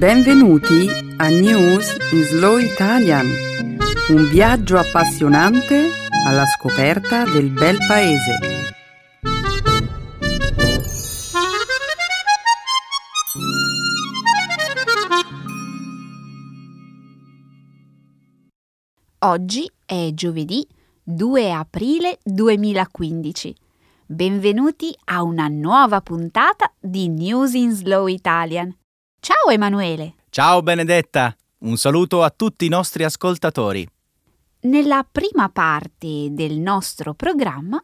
Benvenuti a News in Slow Italian, un viaggio appassionante alla scoperta del bel paese. Oggi è giovedì 2 aprile 2015. Benvenuti a una nuova puntata di News in Slow Italian. Ciao Emanuele! Ciao Benedetta! Un saluto a tutti i nostri ascoltatori. Nella prima parte del nostro programma,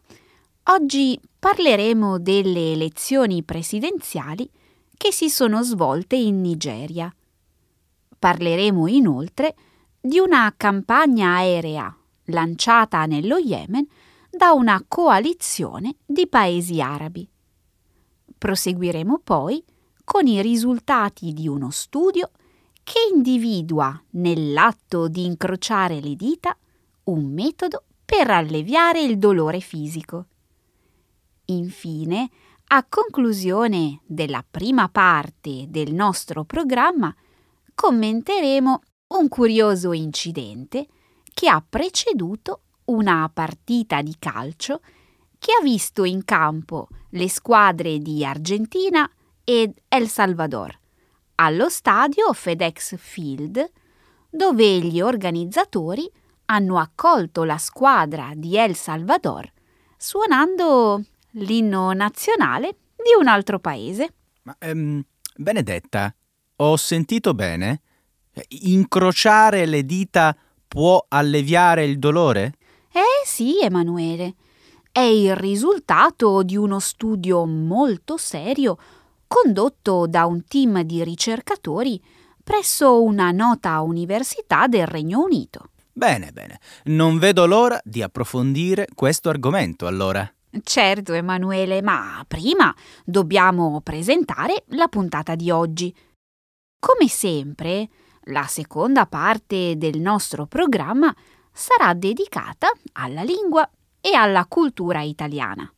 oggi parleremo delle elezioni presidenziali che si sono svolte in Nigeria. Parleremo inoltre di una campagna aerea lanciata nello Yemen da una coalizione di paesi arabi. Proseguiremo poi con i risultati di uno studio che individua nell'atto di incrociare le dita un metodo per alleviare il dolore fisico. Infine, a conclusione della prima parte del nostro programma, commenteremo un curioso incidente che ha preceduto una partita di calcio che ha visto in campo le squadre di Argentina ed El Salvador allo stadio FedEx Field, dove gli organizzatori hanno accolto la squadra di El Salvador suonando l'inno nazionale di un altro paese. Ma, ehm, Benedetta, ho sentito bene? Incrociare le dita può alleviare il dolore? Eh sì, Emanuele. È il risultato di uno studio molto serio condotto da un team di ricercatori presso una nota università del Regno Unito. Bene, bene. Non vedo l'ora di approfondire questo argomento allora. Certo, Emanuele, ma prima dobbiamo presentare la puntata di oggi. Come sempre, la seconda parte del nostro programma sarà dedicata alla lingua e alla cultura italiana.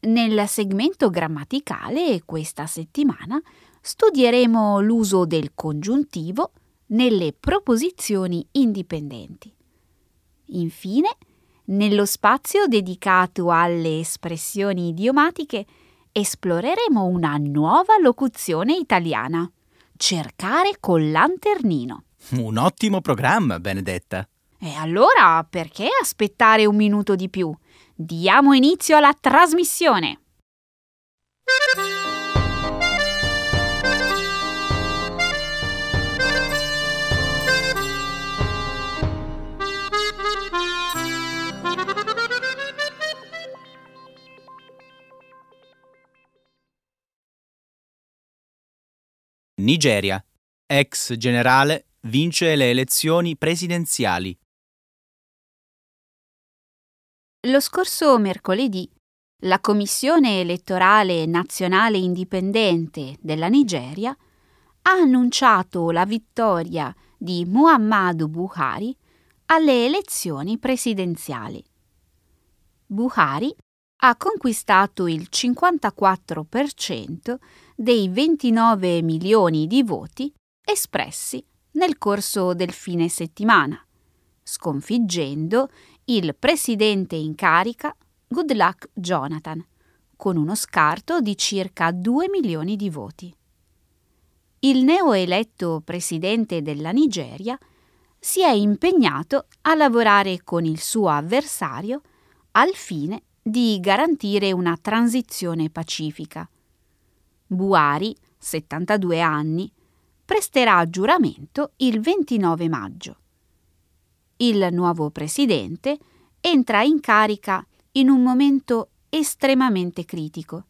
Nel segmento grammaticale questa settimana studieremo l'uso del congiuntivo nelle proposizioni indipendenti. Infine, nello spazio dedicato alle espressioni idiomatiche, esploreremo una nuova locuzione italiana. Cercare col lanternino. Un ottimo programma, Benedetta. E allora perché aspettare un minuto di più? Diamo inizio alla trasmissione. Nigeria. Ex generale vince le elezioni presidenziali. Lo scorso mercoledì la Commissione elettorale nazionale indipendente della Nigeria ha annunciato la vittoria di Muhammadu Buhari alle elezioni presidenziali. Buhari ha conquistato il 54% dei 29 milioni di voti espressi nel corso del fine settimana, sconfiggendo il presidente in carica Goodluck Jonathan, con uno scarto di circa 2 milioni di voti. Il neoeletto presidente della Nigeria si è impegnato a lavorare con il suo avversario al fine di garantire una transizione pacifica. Buhari, 72 anni, presterà giuramento il 29 maggio. Il nuovo presidente entra in carica in un momento estremamente critico,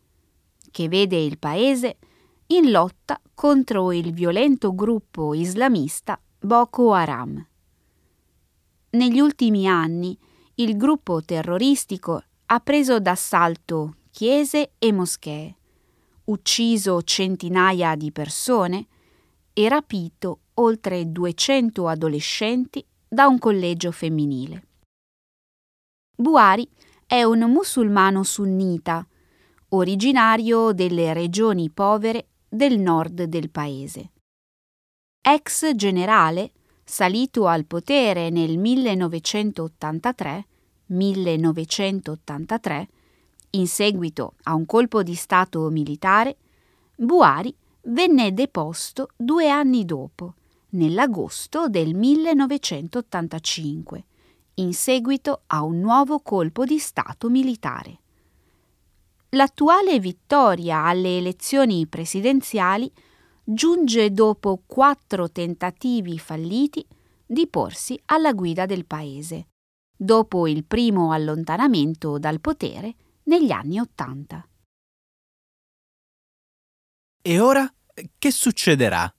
che vede il paese in lotta contro il violento gruppo islamista Boko Haram. Negli ultimi anni il gruppo terroristico ha preso d'assalto chiese e moschee, ucciso centinaia di persone e rapito oltre 200 adolescenti da un collegio femminile. Buhari è un musulmano sunnita, originario delle regioni povere del nord del paese. ex generale, salito al potere nel 1983, 1983 in seguito a un colpo di Stato militare, Buhari venne deposto due anni dopo, nell'agosto del 1985, in seguito a un nuovo colpo di Stato militare. L'attuale vittoria alle elezioni presidenziali giunge dopo quattro tentativi falliti di porsi alla guida del paese, dopo il primo allontanamento dal potere negli anni Ottanta. E ora che succederà?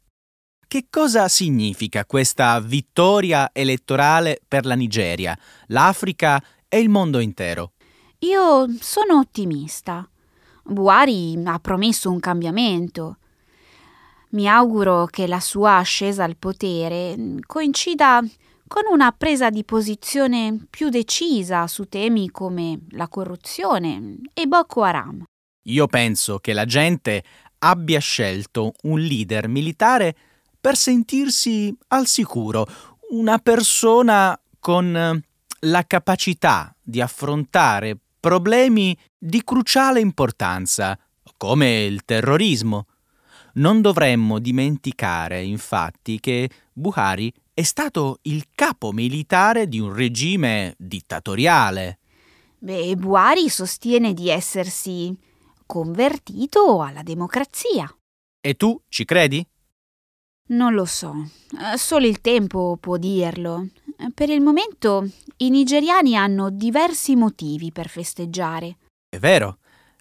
Che cosa significa questa vittoria elettorale per la Nigeria, l'Africa e il mondo intero? Io sono ottimista. Buhari ha promesso un cambiamento. Mi auguro che la sua ascesa al potere coincida con una presa di posizione più decisa su temi come la corruzione e Boko Haram. Io penso che la gente abbia scelto un leader militare per sentirsi al sicuro, una persona con la capacità di affrontare problemi di cruciale importanza, come il terrorismo. Non dovremmo dimenticare, infatti, che Buhari è stato il capo militare di un regime dittatoriale. Beh, Buhari sostiene di essersi convertito alla democrazia. E tu ci credi? Non lo so, eh, solo il tempo può dirlo. Per il momento i nigeriani hanno diversi motivi per festeggiare. È vero,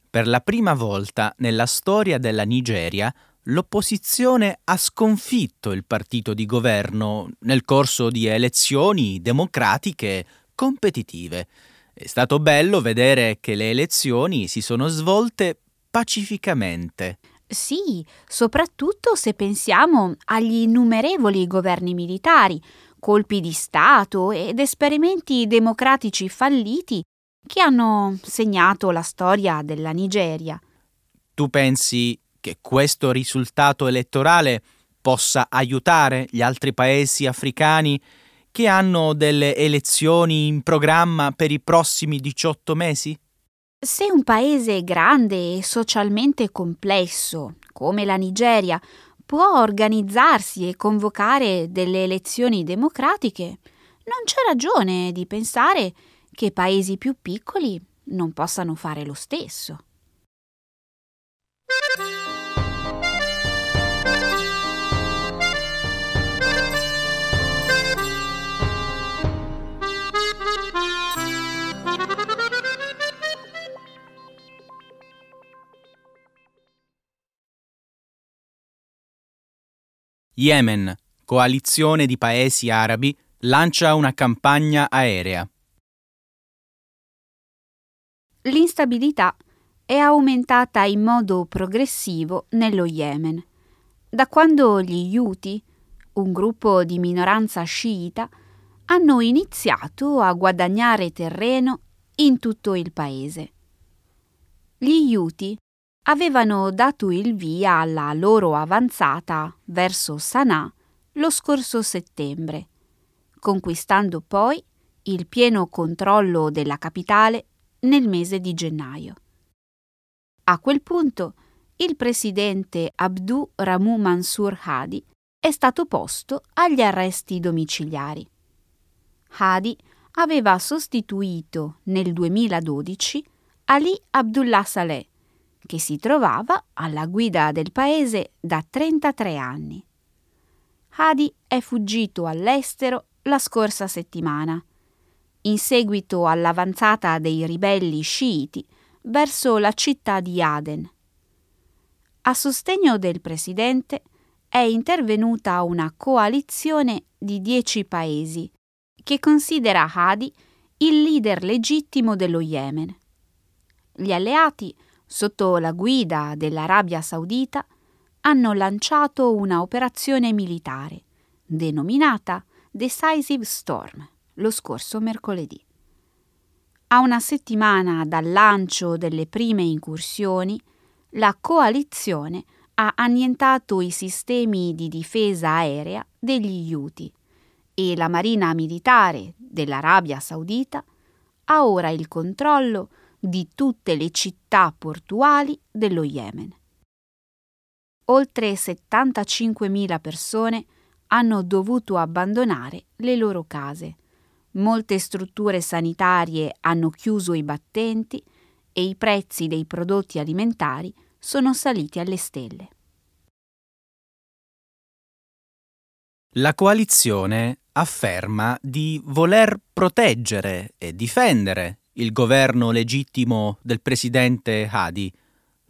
per la prima volta nella storia della Nigeria l'opposizione ha sconfitto il partito di governo nel corso di elezioni democratiche competitive. È stato bello vedere che le elezioni si sono svolte pacificamente. Sì, soprattutto se pensiamo agli innumerevoli governi militari, colpi di Stato ed esperimenti democratici falliti che hanno segnato la storia della Nigeria. Tu pensi che questo risultato elettorale possa aiutare gli altri paesi africani che hanno delle elezioni in programma per i prossimi 18 mesi? Se un paese grande e socialmente complesso, come la Nigeria, può organizzarsi e convocare delle elezioni democratiche, non c'è ragione di pensare che paesi più piccoli non possano fare lo stesso. Yemen, coalizione di paesi arabi, lancia una campagna aerea. L'instabilità è aumentata in modo progressivo nello Yemen. Da quando gli Houthi, un gruppo di minoranza sciita, hanno iniziato a guadagnare terreno in tutto il paese. Gli Houthi avevano dato il via alla loro avanzata verso Sana'a lo scorso settembre, conquistando poi il pieno controllo della capitale nel mese di gennaio. A quel punto il presidente Abdu Ramu Mansur Hadi è stato posto agli arresti domiciliari. Hadi aveva sostituito nel 2012 Ali Abdullah Saleh, che si trovava alla guida del paese da 33 anni. Hadi è fuggito all'estero la scorsa settimana, in seguito all'avanzata dei ribelli sciiti verso la città di Aden. A sostegno del presidente è intervenuta una coalizione di dieci paesi che considera Hadi il leader legittimo dello Yemen. Gli alleati sotto la guida dell'Arabia Saudita, hanno lanciato una operazione militare denominata Decisive Storm lo scorso mercoledì. A una settimana dal lancio delle prime incursioni, la coalizione ha annientato i sistemi di difesa aerea degli Houthi e la marina militare dell'Arabia Saudita ha ora il controllo di tutte le città portuali dello Yemen. Oltre 75.000 persone hanno dovuto abbandonare le loro case. Molte strutture sanitarie hanno chiuso i battenti e i prezzi dei prodotti alimentari sono saliti alle stelle. La coalizione afferma di voler proteggere e difendere il governo legittimo del presidente Hadi.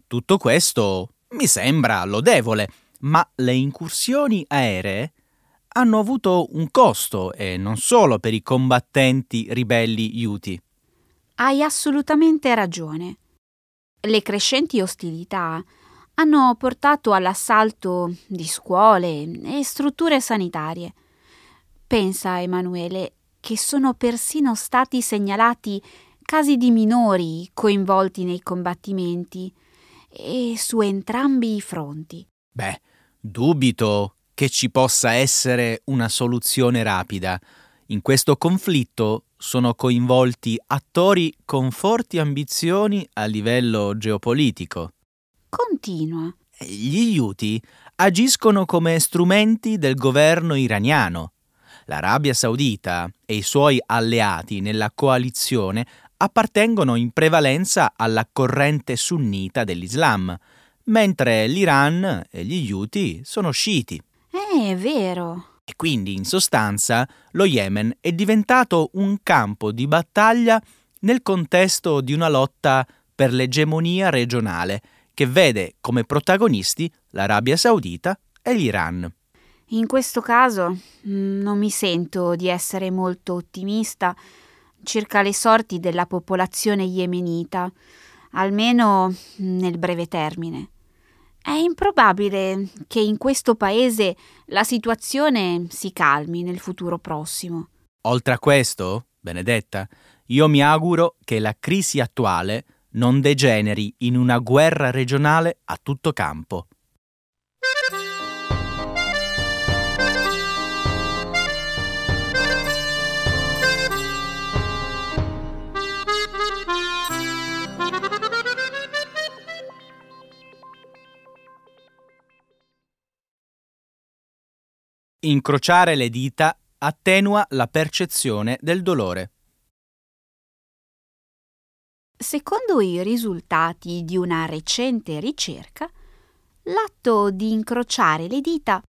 Tutto questo mi sembra lodevole, ma le incursioni aeree hanno avuto un costo e non solo per i combattenti ribelli Houthi. Hai assolutamente ragione. Le crescenti ostilità hanno portato all'assalto di scuole e strutture sanitarie. Pensa, Emanuele, che sono persino stati segnalati casi di minori coinvolti nei combattimenti e su entrambi i fronti. Beh, dubito che ci possa essere una soluzione rapida. In questo conflitto sono coinvolti attori con forti ambizioni a livello geopolitico. Continua. Gli Houthi agiscono come strumenti del governo iraniano. L'Arabia Saudita e i suoi alleati nella coalizione appartengono in prevalenza alla corrente sunnita dell'Islam, mentre l'Iran e gli Houthi sono sciiti. Eh, è vero. E quindi, in sostanza, lo Yemen è diventato un campo di battaglia nel contesto di una lotta per l'egemonia regionale che vede come protagonisti l'Arabia Saudita e l'Iran. In questo caso mm, non mi sento di essere molto ottimista circa le sorti della popolazione yemenita, almeno nel breve termine. È improbabile che in questo paese la situazione si calmi nel futuro prossimo. Oltre a questo, Benedetta, io mi auguro che la crisi attuale non degeneri in una guerra regionale a tutto campo. Incrociare le dita attenua la percezione del dolore. Secondo i risultati di una recente ricerca, l'atto di incrociare le dita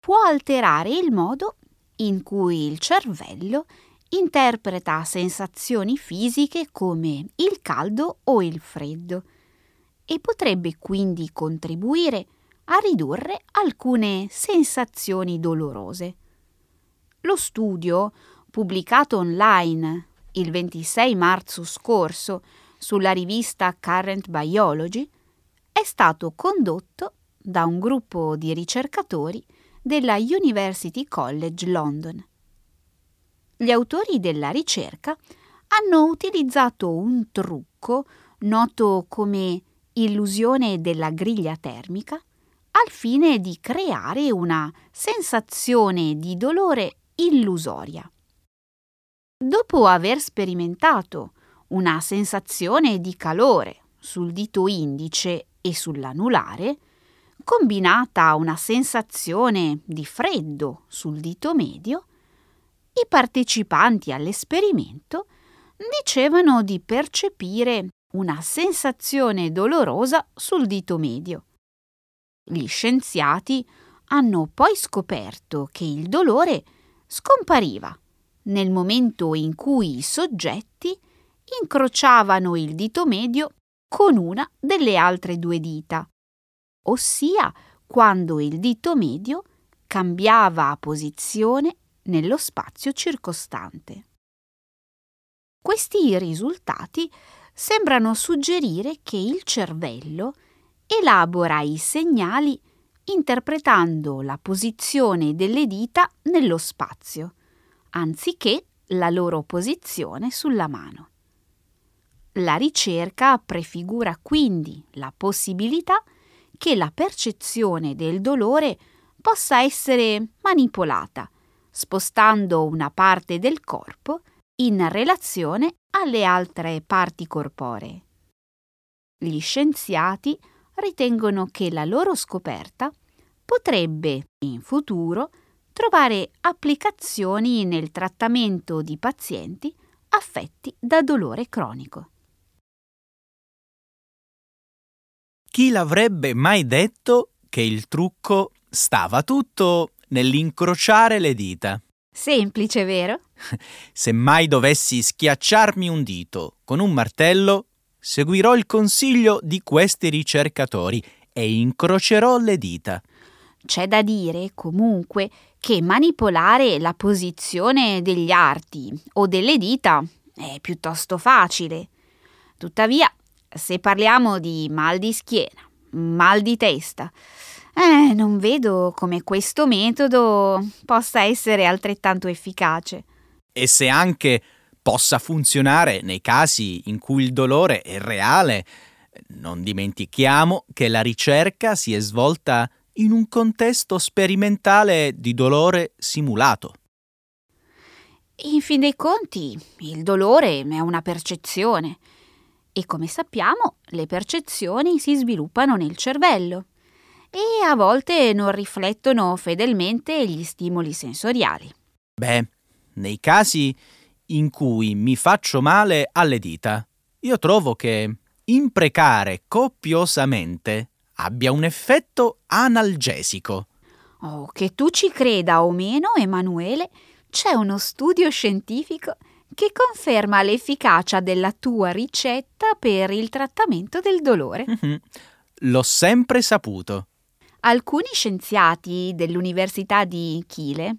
può alterare il modo in cui il cervello interpreta sensazioni fisiche come il caldo o il freddo e potrebbe quindi contribuire a ridurre alcune sensazioni dolorose. Lo studio, pubblicato online il 26 marzo scorso sulla rivista Current Biology, è stato condotto da un gruppo di ricercatori della University College London. Gli autori della ricerca hanno utilizzato un trucco noto come illusione della griglia termica al fine di creare una sensazione di dolore illusoria. Dopo aver sperimentato una sensazione di calore sul dito indice e sull'anulare, combinata a una sensazione di freddo sul dito medio, i partecipanti all'esperimento dicevano di percepire una sensazione dolorosa sul dito medio gli scienziati hanno poi scoperto che il dolore scompariva nel momento in cui i soggetti incrociavano il dito medio con una delle altre due dita, ossia quando il dito medio cambiava posizione nello spazio circostante. Questi risultati sembrano suggerire che il cervello elabora i segnali interpretando la posizione delle dita nello spazio, anziché la loro posizione sulla mano. La ricerca prefigura quindi la possibilità che la percezione del dolore possa essere manipolata, spostando una parte del corpo in relazione alle altre parti corporee. Gli scienziati ritengono che la loro scoperta potrebbe in futuro trovare applicazioni nel trattamento di pazienti affetti da dolore cronico. Chi l'avrebbe mai detto che il trucco stava tutto nell'incrociare le dita? Semplice, vero? Se mai dovessi schiacciarmi un dito con un martello, seguirò il consiglio di questi ricercatori e incrocerò le dita. C'è da dire, comunque, che manipolare la posizione degli arti o delle dita è piuttosto facile. Tuttavia, se parliamo di mal di schiena, mal di testa, eh, non vedo come questo metodo possa essere altrettanto efficace. E se anche possa funzionare nei casi in cui il dolore è reale, non dimentichiamo che la ricerca si è svolta in un contesto sperimentale di dolore simulato. In fin dei conti, il dolore è una percezione e come sappiamo le percezioni si sviluppano nel cervello e a volte non riflettono fedelmente gli stimoli sensoriali. Beh, nei casi in cui mi faccio male alle dita, io trovo che imprecare copiosamente abbia un effetto analgesico. Oh, che tu ci creda o meno, Emanuele, c'è uno studio scientifico che conferma l'efficacia della tua ricetta per il trattamento del dolore. Mhm. L'ho sempre saputo. Alcuni scienziati dell'Università di Chile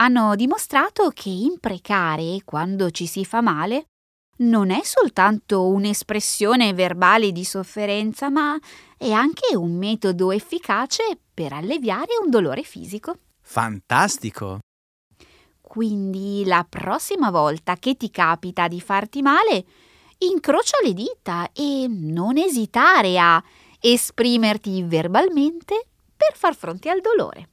hanno dimostrato che imprecare quando ci si fa male non è soltanto un'espressione verbale di sofferenza, ma è anche un metodo efficace per alleviare un dolore fisico. Fantastico! Quindi la prossima volta che ti capita di farti male, incrocia le dita e non esitare a esprimerti verbalmente per far fronte al dolore.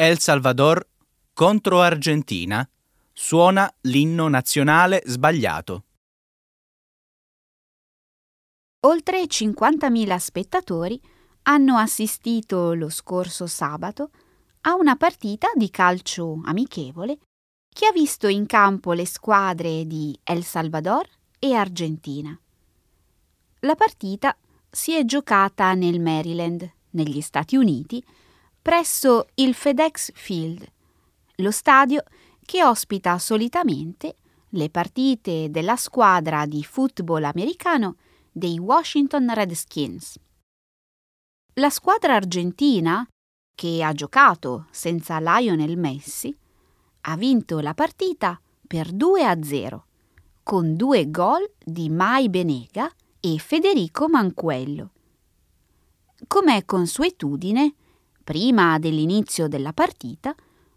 El Salvador contro Argentina suona l'inno nazionale sbagliato. Oltre 50.000 spettatori hanno assistito lo scorso sabato a una partita di calcio amichevole che ha visto in campo le squadre di El Salvador e Argentina. La partita si è giocata nel Maryland, negli Stati Uniti, presso il FedEx Field, lo stadio che ospita solitamente le partite della squadra di football americano dei Washington Redskins. La squadra argentina, che ha giocato senza Lionel Messi, ha vinto la partita per 2 a 0, con due gol di Mai Benega e Federico Mancuello. Com'è consuetudine, prima dell'inizio della partita,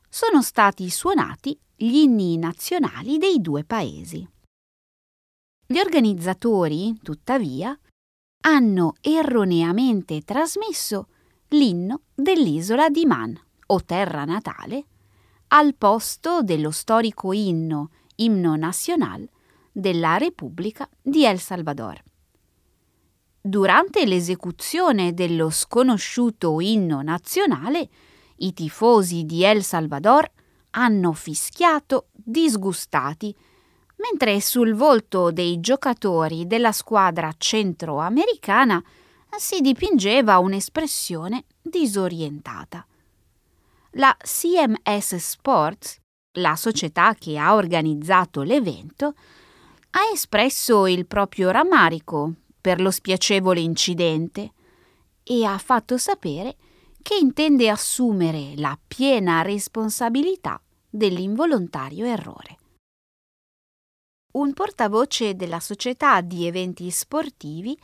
sono stati suonati gli inni nazionali dei due paesi. Gli organizzatori, tuttavia, hanno erroneamente trasmesso l'inno dell'isola di Man, o terra natale, al posto dello storico inno, imno nazionale, della Repubblica di El Salvador. Durante l'esecuzione dello sconosciuto inno nazionale, i tifosi di El Salvador hanno fischiato disgustati, mentre sul volto dei giocatori della squadra centroamericana si dipingeva un'espressione disorientata. La CMS Sports, la società che ha organizzato l'evento, ha espresso il proprio rammarico per lo spiacevole incidente e ha fatto sapere che intende assumere la piena responsabilità dell'involontario errore. un portavoce della società di eventi sportivi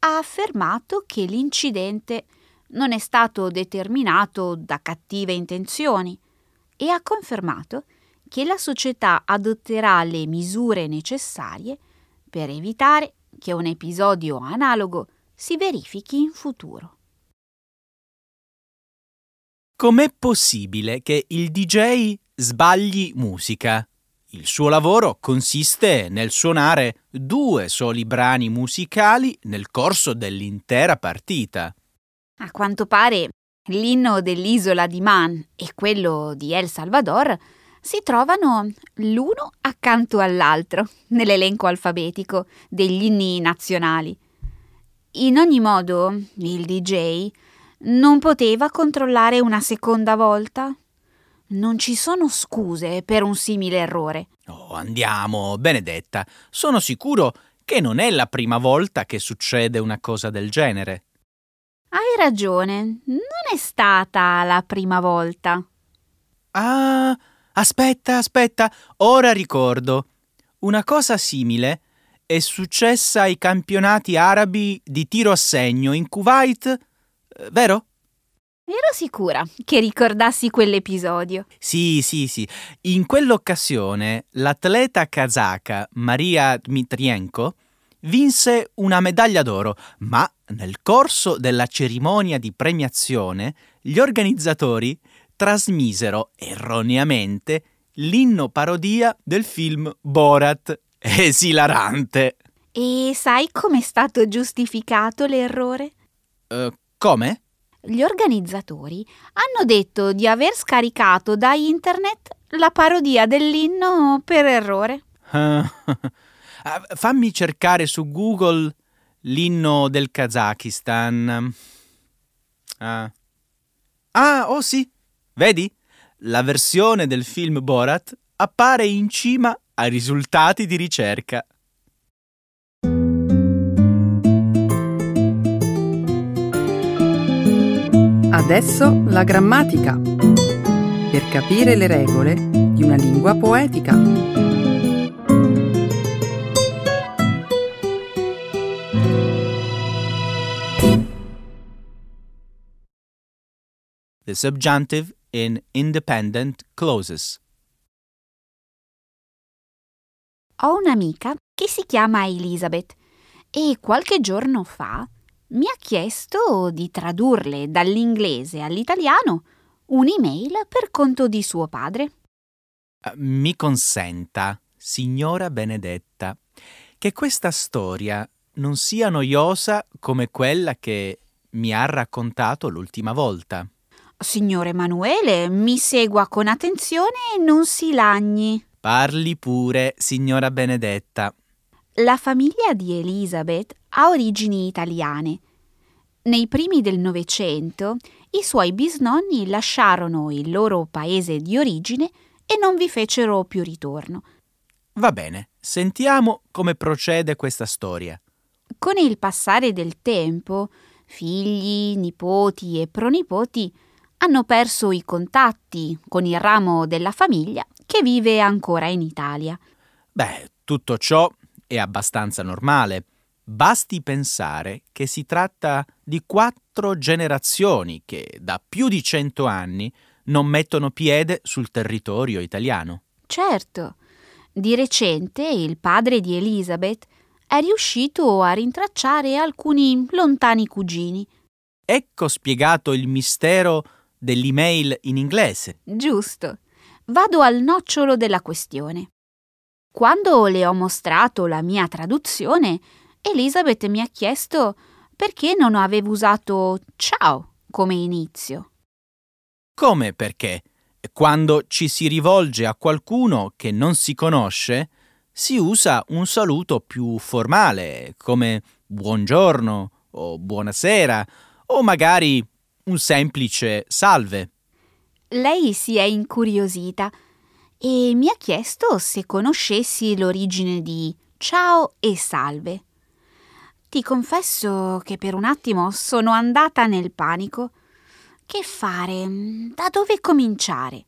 ha affermato che l'incidente non è stato determinato da cattive intenzioni e ha confermato che la società adotterà le misure necessarie per evitare che un episodio analogo si verifichi in futuro. Com'è possibile che il DJ sbagli musica? Il suo lavoro consiste nel suonare due soli brani musicali nel corso dell'intera partita. A quanto pare l'inno dell'isola di Man e quello di El Salvador si trovano l'uno accanto all'altro nell'elenco alfabetico degli inni nazionali. In ogni modo, il DJ non poteva controllare una seconda volta? Non ci sono scuse per un simile errore. Oh, andiamo, Benedetta. Sono sicuro che non è la prima volta che succede una cosa del genere. Hai ragione, non è stata la prima volta. Ah, aspetta, aspetta, ora ricordo. Una cosa simile è successa ai campionati arabi di tiro a segno in Kuwait, eh, vero? Ero sicura che ricordassi quell'episodio. Sì, sì, sì. In quell'occasione l'atleta kazaka Maria Dmitrienko vinse una medaglia d'oro, ma nel corso della cerimonia di premiazione gli organizzatori trasmisero erroneamente l'inno parodia del film Borat. Esilarante! E sai com'è stato giustificato l'errore? Uh, come? Gli organizzatori hanno detto di aver scaricato da internet la parodia dell'inno per errore. Ah, fammi cercare su Google l'inno del Kazakistan. Ah. ah, oh sì, vedi? La versione del film Borat appare in cima ai risultati di ricerca. Adesso la grammatica. Per capire le regole di una lingua poetica. the subjunctive in independent clauses. Ho un'amica che si chiama Elizabeth e qualche giorno fa mi ha chiesto di tradurle dall'inglese all'italiano un'email per conto di suo padre. Uh, mi consenta, signora Benedetta, che questa storia non sia noiosa come quella che mi ha raccontato l'ultima volta. Signore Emanuele, mi segua con attenzione e non si lagni. Parli pure, signora Benedetta. La famiglia di Elizabeth ha origini italiane. Nei primi del Novecento i suoi bisnonni lasciarono il loro paese di origine e non vi fecero più ritorno. Va bene, sentiamo come procede questa storia. Con il passare del tempo, figli, nipoti e pronipoti hanno perso i contatti con il ramo della famiglia che vive ancora in Italia. Beh, tutto ciò è abbastanza normale. Basti pensare che si tratta di quattro generazioni che da più di cento anni non mettono piede sul territorio italiano. Certo. Di recente il padre di Elizabeth è riuscito a rintracciare alcuni lontani cugini. Ecco spiegato il mistero dell'email in inglese. Giusto. Vado al nocciolo della questione. Quando le ho mostrato la mia traduzione, Elizabeth mi ha chiesto perché non avevo usato ciao come inizio. Come perché? Quando ci si rivolge a qualcuno che non si conosce, si usa un saluto più formale, come buongiorno o buonasera, o magari un semplice salve. Lei si è incuriosita e mi ha chiesto se conoscessi l'origine di ciao e salve. Ti confesso che per un attimo sono andata nel panico. Che fare? Da dove cominciare?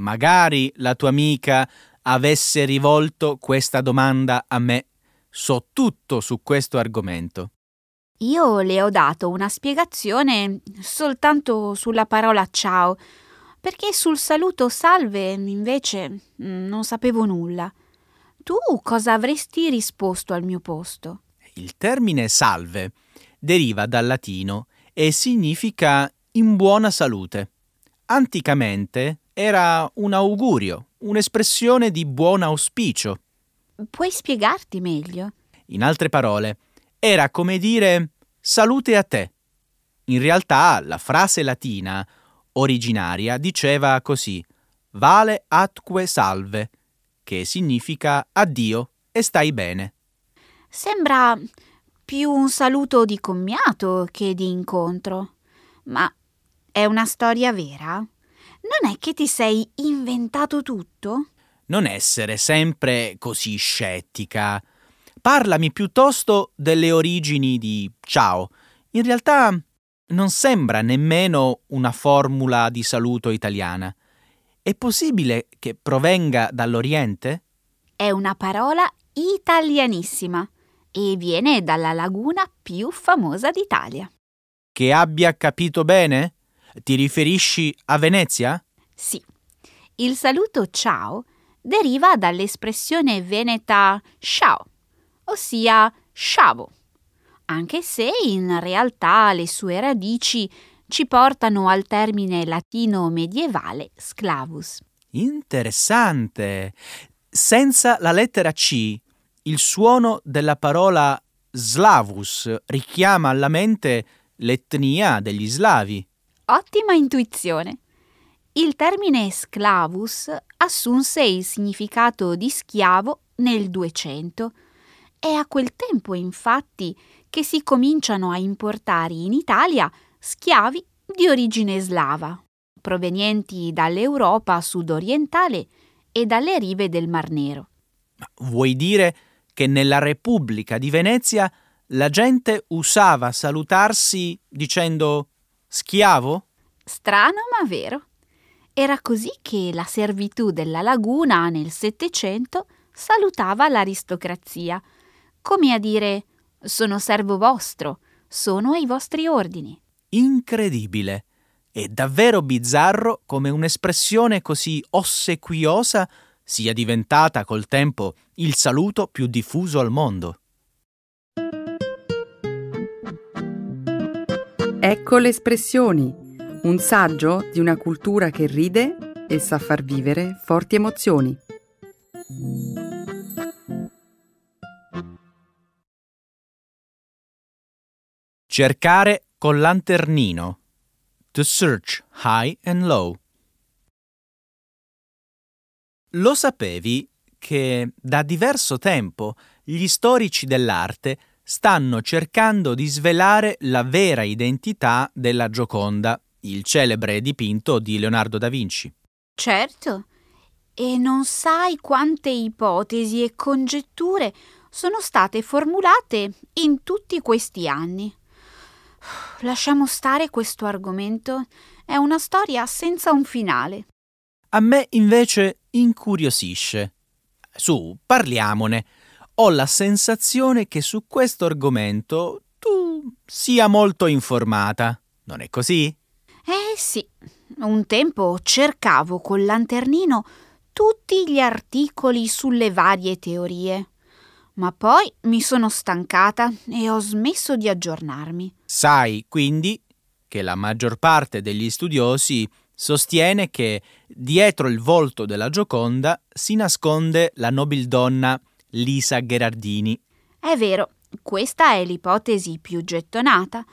Magari la tua amica avesse rivolto questa domanda a me. So tutto su questo argomento. Io le ho dato una spiegazione soltanto sulla parola ciao, perché sul saluto salve invece mm, non sapevo nulla. Tu cosa avresti risposto al mio posto? Il termine salve deriva dal latino e significa in buona salute. Anticamente era un augurio, un'espressione di buon auspicio. Puoi spiegarti meglio? In altre parole, era come dire salute a te. In realtà la frase latina originaria diceva così vale atque salve, che significa addio e stai bene. Sembra più un saluto di commiato che di incontro. Ma è una storia vera? Non è che ti sei inventato tutto? Non essere sempre così scettica. Parlami piuttosto delle origini di ciao. In realtà non sembra nemmeno una formula di saluto italiana. È possibile che provenga dall'Oriente? È una parola italianissima e viene dalla laguna più famosa d'Italia. Che abbia capito bene? Ti riferisci a Venezia? Sì. Il saluto ciao deriva dall'espressione veneta ciao, ossia sciavo, anche se in realtà le sue radici ci portano al termine latino medievale sclavus. Interessante. Senza la lettera C, il suono della parola slavus richiama alla mente l'etnia degli slavi. Ottima intuizione. Il termine sclavus assunse il significato di schiavo nel 200. È a quel tempo, infatti, che si cominciano a importare in Italia schiavi di origine slava, provenienti dall'Europa sudorientale e dalle rive del Mar Nero. Vuoi dire che nella Repubblica di Venezia la gente usava salutarsi dicendo schiavo? Strano ma vero. Era così che la servitù della laguna nel Settecento salutava l'aristocrazia, come a dire sono servo vostro, sono ai vostri ordini. Incredibile. È davvero bizzarro come un'espressione così ossequiosa sia diventata col tempo il saluto più diffuso al mondo. Ecco le espressioni, un saggio di una cultura che ride e sa far vivere forti emozioni. Cercare col lanternino. To search high and low. Lo sapevi che da diverso tempo gli storici dell'arte stanno cercando di svelare la vera identità della Gioconda, il celebre dipinto di Leonardo da Vinci. Certo. E non sai quante ipotesi e congetture sono state formulate in tutti questi anni. Lasciamo stare questo argomento. È una storia senza un finale. A me invece incuriosisce. Su, parliamone. Ho la sensazione che su questo argomento tu sia molto informata. Non è così? Eh sì. Un tempo cercavo col lanternino tutti gli articoli sulle varie teorie. Ma poi mi sono stancata e ho smesso di aggiornarmi. Sai, quindi, che la maggior parte degli studiosi sostiene che dietro il volto della Gioconda si nasconde la nobildonna Lisa Gherardini. È vero, questa è l'ipotesi più gettonata,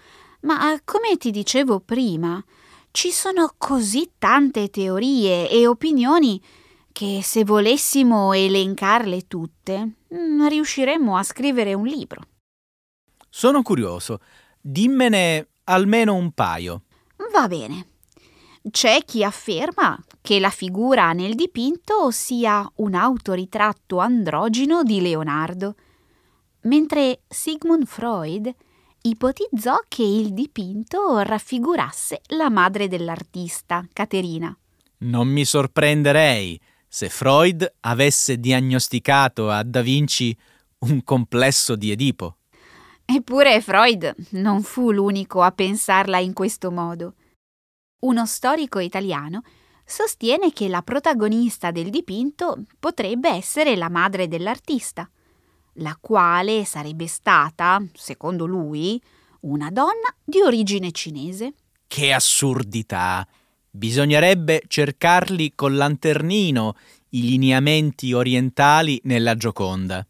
ma come ti dicevo prima, ci sono così tante teorie e opinioni che se volessimo elencarle tutte, mm, riusciremmo a scrivere un libro. Sono curioso, dimmene almeno un paio. Va bene. C'è chi afferma che la figura nel dipinto sia un autoritratto androgino di Leonardo, mentre Sigmund Freud ipotizzò che il dipinto raffigurasse la madre dell'artista, Caterina. Non mi sorprenderei se Freud avesse diagnosticato a Da Vinci un complesso di Edipo. Eppure Freud non fu l'unico a pensarla in questo modo. Uno storico italiano sostiene che la protagonista del dipinto potrebbe essere la madre dell'artista, la quale sarebbe stata, secondo lui, una donna di origine cinese. Che assurdità! Bisognerebbe cercarli col lanternino i lineamenti orientali nella Gioconda.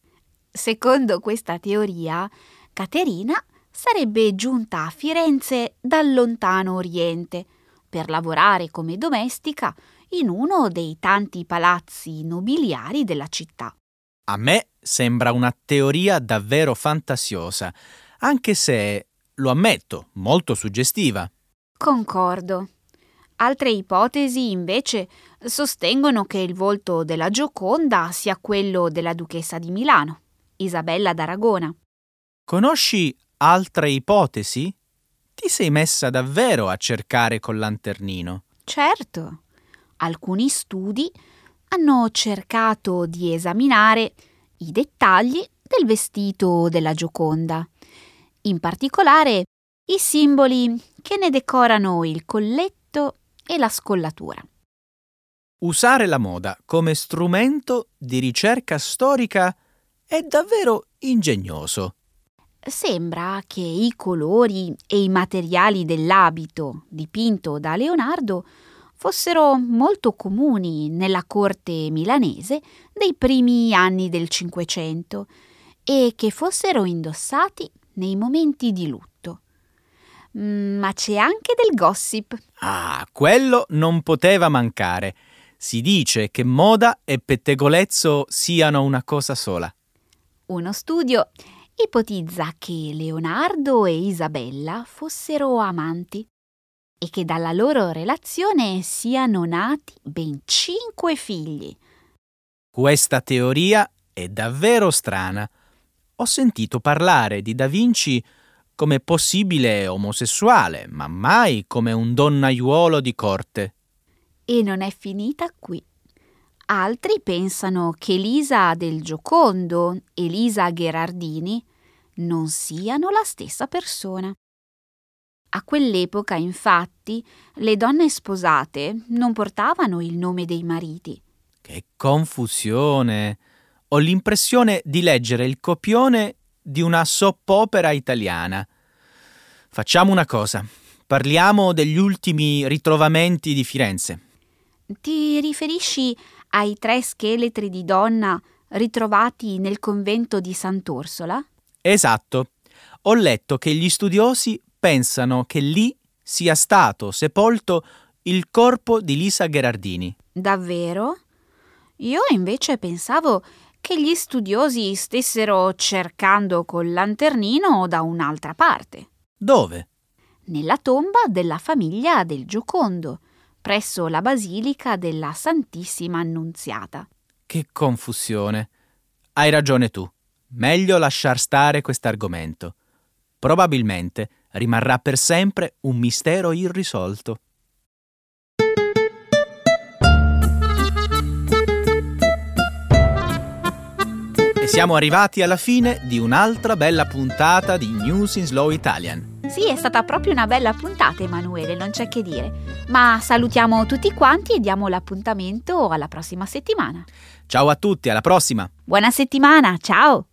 Secondo questa teoria, Caterina sarebbe giunta a Firenze dal lontano Oriente per lavorare come domestica in uno dei tanti palazzi nobiliari della città. A me sembra una teoria davvero fantasiosa, anche se, lo ammetto, molto suggestiva. Concordo. Altre ipotesi, invece, sostengono che il volto della Gioconda sia quello della duchessa di Milano, Isabella d'Aragona. Conosci altre ipotesi? Ti sei messa davvero a cercare col lanternino? Certo. Alcuni studi hanno cercato di esaminare i dettagli del vestito della Gioconda, in particolare i simboli che ne decorano il colletto e la scollatura. Usare la moda come strumento di ricerca storica è davvero ingegnoso. Sembra che i colori e i materiali dell'abito dipinto da Leonardo fossero molto comuni nella corte milanese dei primi anni del Cinquecento e che fossero indossati nei momenti di lutto. Mm, ma c'è anche del gossip. Ah, quello non poteva mancare. Si dice che moda e pettegolezzo siano una cosa sola. Uno studio ipotizza che Leonardo e Isabella fossero amanti e che dalla loro relazione siano nati ben cinque figli. Questa teoria è davvero strana. Ho sentito parlare di Da Vinci come possibile omosessuale, ma mai come un donnaiuolo di corte. E non è finita qui. Altri pensano che Lisa del Giocondo e Lisa Gherardini non siano la stessa persona. A quell'epoca, infatti, le donne sposate non portavano il nome dei mariti. Che confusione! Ho l'impressione di leggere il copione di una soppopera italiana. Facciamo una cosa. Parliamo degli ultimi ritrovamenti di Firenze. Ti riferisci ai tre scheletri di donna ritrovati nel convento di Sant'Orsola? Esatto. Ho letto che gli studiosi pensano che lì sia stato sepolto il corpo di Lisa Gherardini. Davvero? Io invece pensavo che gli studiosi stessero cercando col lanternino da un'altra parte. Dove? Nella tomba della famiglia del Giocondo, presso la basilica della Santissima Annunziata. Che confusione. Hai ragione tu. Meglio lasciar stare quest'argomento. Probabilmente rimarrà per sempre un mistero irrisolto. Siamo arrivati alla fine di un'altra bella puntata di News in Slow Italian. Sì, è stata proprio una bella puntata, Emanuele, non c'è che dire. Ma salutiamo tutti quanti e diamo l'appuntamento alla prossima settimana. Ciao a tutti, alla prossima! Buona settimana, ciao!